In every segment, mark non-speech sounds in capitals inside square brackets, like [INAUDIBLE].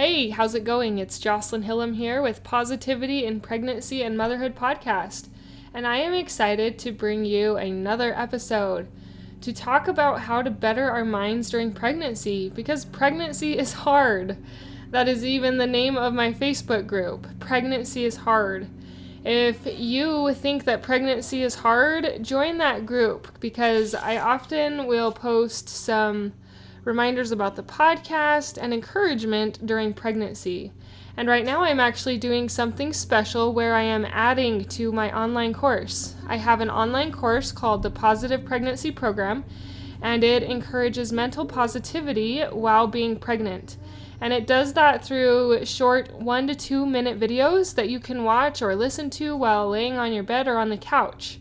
Hey, how's it going? It's Jocelyn Hillam here with Positivity in Pregnancy and Motherhood podcast, and I am excited to bring you another episode to talk about how to better our minds during pregnancy because pregnancy is hard. That is even the name of my Facebook group. Pregnancy is hard. If you think that pregnancy is hard, join that group because I often will post some reminders about the podcast and encouragement during pregnancy. And right now, I'm actually doing something special where I am adding to my online course. I have an online course called the Positive Pregnancy Program, and it encourages mental positivity while being pregnant. And it does that through short one to two minute videos that you can watch or listen to while laying on your bed or on the couch.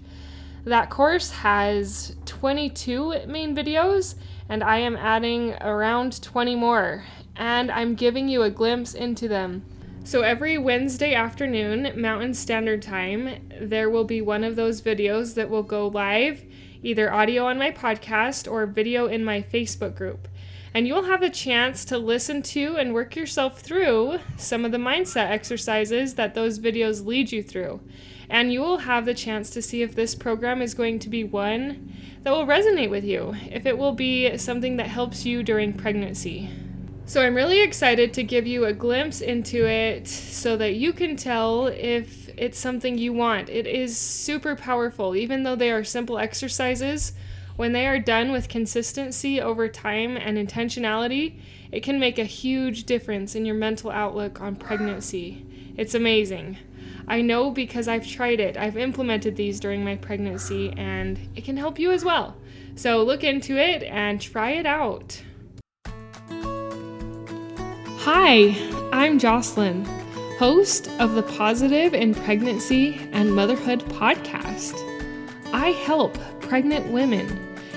That course has 22 main videos, and I am adding around 20 more, and I'm giving you a glimpse into them. So every Wednesday afternoon, Mountain Standard Time, there will be one of those videos that will go live, either audio on my podcast or video in my Facebook group. And you'll have a chance to listen to and work yourself through some of the mindset exercises that those videos lead you through. And you will have the chance to see if this program is going to be one that will resonate with you, if it will be something that helps you during pregnancy. So I'm really excited to give you a glimpse into it so that you can tell if it's something you want. It is super powerful, even though they are simple exercises. When they are done with consistency over time and intentionality, it can make a huge difference in your mental outlook on pregnancy. It's amazing. I know because I've tried it. I've implemented these during my pregnancy and it can help you as well. So look into it and try it out. Hi, I'm Jocelyn, host of the Positive in Pregnancy and Motherhood podcast. I help pregnant women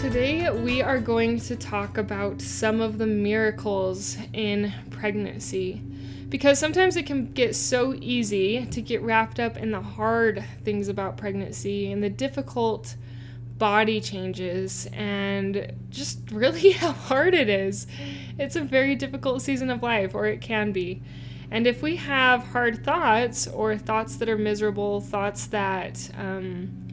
Today, we are going to talk about some of the miracles in pregnancy. Because sometimes it can get so easy to get wrapped up in the hard things about pregnancy and the difficult body changes and just [LAUGHS] really how hard it is. It's a very difficult season of life, or it can be. And if we have hard thoughts or thoughts that are miserable, thoughts that um,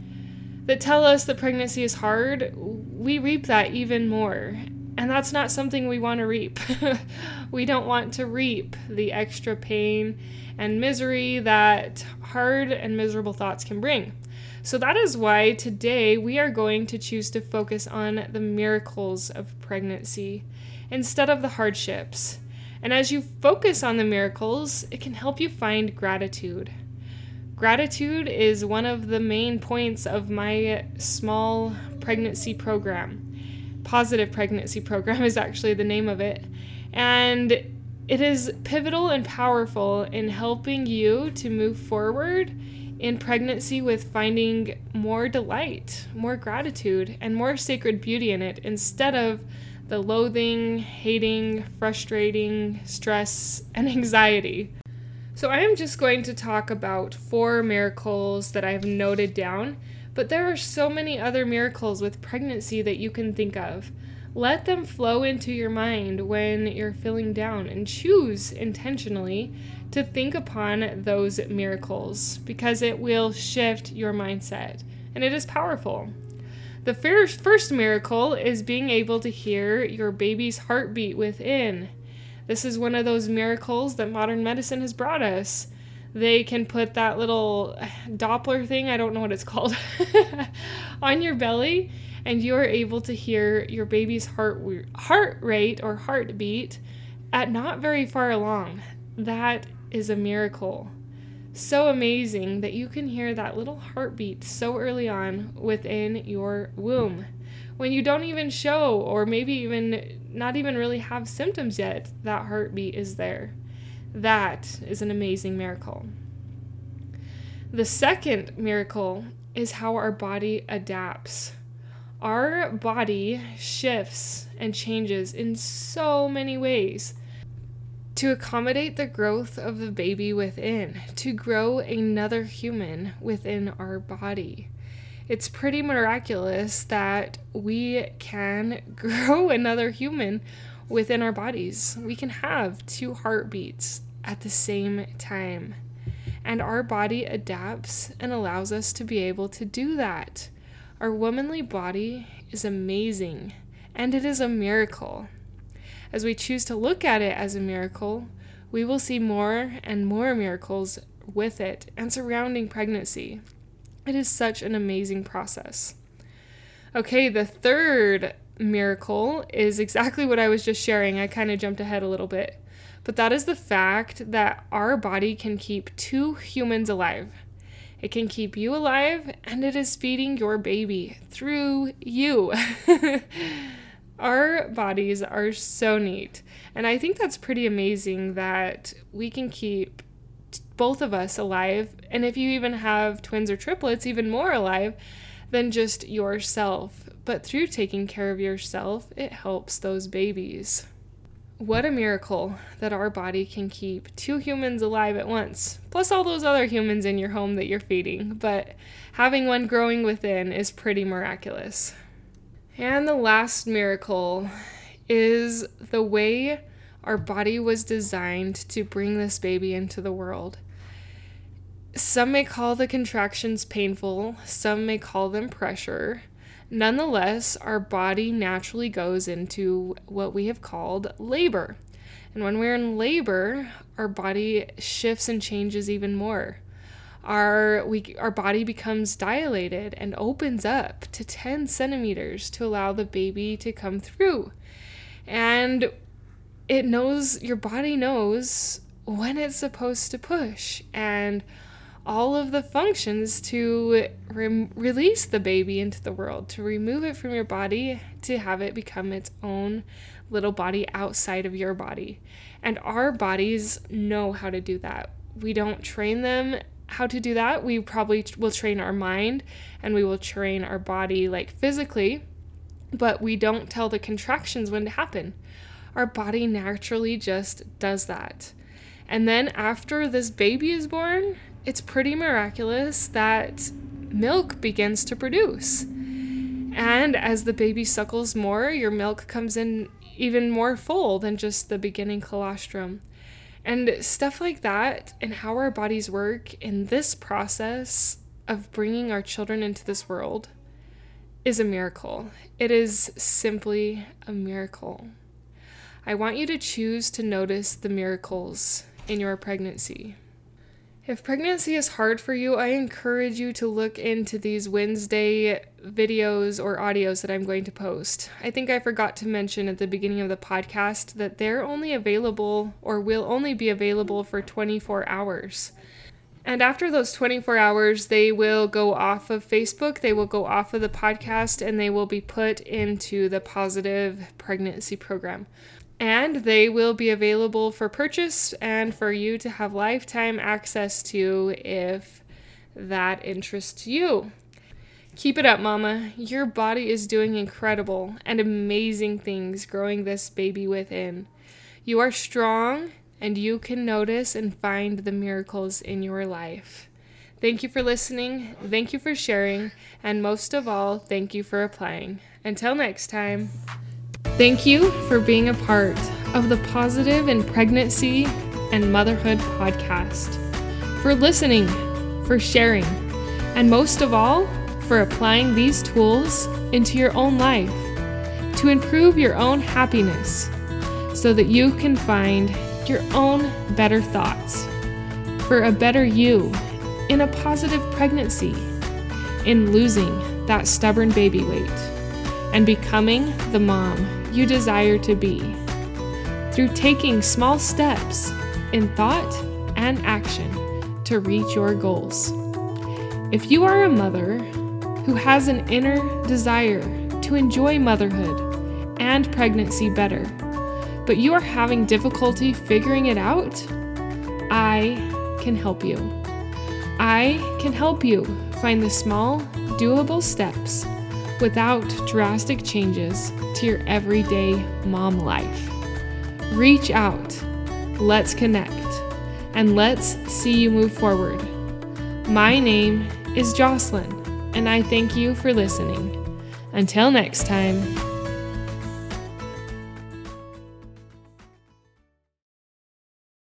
that tell us that pregnancy is hard, we reap that even more. And that's not something we want to reap. [LAUGHS] we don't want to reap the extra pain and misery that hard and miserable thoughts can bring. So that is why today we are going to choose to focus on the miracles of pregnancy instead of the hardships. And as you focus on the miracles, it can help you find gratitude. Gratitude is one of the main points of my small pregnancy program. Positive Pregnancy Program [LAUGHS] is actually the name of it. And it is pivotal and powerful in helping you to move forward in pregnancy with finding more delight, more gratitude, and more sacred beauty in it instead of the loathing, hating, frustrating, stress, and [LAUGHS] anxiety. So, I am just going to talk about four miracles that I've noted down, but there are so many other miracles with pregnancy that you can think of. Let them flow into your mind when you're feeling down and choose intentionally to think upon those miracles because it will shift your mindset and it is powerful. The first miracle is being able to hear your baby's heartbeat within. This is one of those miracles that modern medicine has brought us. They can put that little Doppler thing, I don't know what it's called, [LAUGHS] on your belly, and you are able to hear your baby's heart, heart rate or heartbeat at not very far along. That is a miracle. So amazing that you can hear that little heartbeat so early on within your womb. When you don't even show, or maybe even not even really have symptoms yet, that heartbeat is there. That is an amazing miracle. The second miracle is how our body adapts. Our body shifts and changes in so many ways to accommodate the growth of the baby within, to grow another human within our body. It's pretty miraculous that we can [LAUGHS] grow another human within our bodies. We can have two heartbeats at the same time. And our body adapts and allows us to be able to do that. Our womanly body is amazing, and it is a miracle. As we choose to look at it as a miracle, we will see more and more miracles with it and surrounding pregnancy. It is such an amazing process. Okay, the third miracle is exactly what I was just sharing. I kind of jumped ahead a little bit. But that is the fact that our body can keep two humans alive. It can keep you alive, and it is feeding your baby through you. [LAUGHS] Our bodies are so neat. And I think that's pretty amazing that we can keep both of us alive. And if you even have twins or triplets, even more alive than just yourself. But through taking care of yourself, it helps those babies. What a miracle that our body can keep two humans alive at once, plus all those other humans in your home that you're feeding. But having one growing within is pretty miraculous. And the last miracle is the way our body was designed to bring this baby into the world. Some may call the contractions painful, some may call them pressure. Nonetheless, our body naturally goes into what we have called labor. And when we're in labor, our body shifts and changes even more our we our body becomes dilated and opens up to 10 centimeters to allow the baby to come through and it knows your body knows when it's supposed to push and all of the functions to re- release the baby into the world, to remove it from your body, to have it become its own little body outside of your body. And our bodies know how to do that. We don't train them how to do that, we probably will train our mind and we will train our body like physically, but we don't tell the contractions when to happen. Our body naturally just does that. And then after this baby is born, it's pretty miraculous that milk begins to produce. And as the baby suckles more, your milk comes in even more full than just the beginning colostrum. And stuff like that, and how our bodies work in this process of bringing our children into this world is a miracle. It is simply a miracle. I want you to choose to notice the miracles in your pregnancy. If pregnancy is hard for you, I encourage you to look into these Wednesday videos or audios that I'm going to post. I think I forgot to mention at the beginning of the podcast that they're only available or will only be available for 24 hours. And after those 24 hours, they will go off of Facebook, they will go off of the podcast, and they will be put into the Positive Pregnancy Program and they will be available for purchase and for you to have lifetime access to if that interests you. Keep it up, Mama. Your body is doing incredible and amazing things growing this baby within. You are strong and you can notice and find the miracles in your life. Thank you for listening, thank you for sharing, and most of all, thank you for applying. Until next time. Thank you for being a part of the Positive in Pregnancy and Motherhood podcast, for listening, for sharing, and most of all, for applying these tools into your own life to improve your own happiness so that you can find your own better thoughts. For a better you in a positive pregnancy, in losing that stubborn baby weight, and becoming the mom you desire to be through taking small steps in thought and action to reach your goals. If you are a mother who has an inner desire to enjoy motherhood and pregnancy better, but you are having difficulty figuring it out? I can help you. I can help you find the small, doable steps without drastic changes to your everyday mom life. Reach out, let's connect, and let's see you move forward. My name is Jocelyn, and I thank you for listening. Until next time,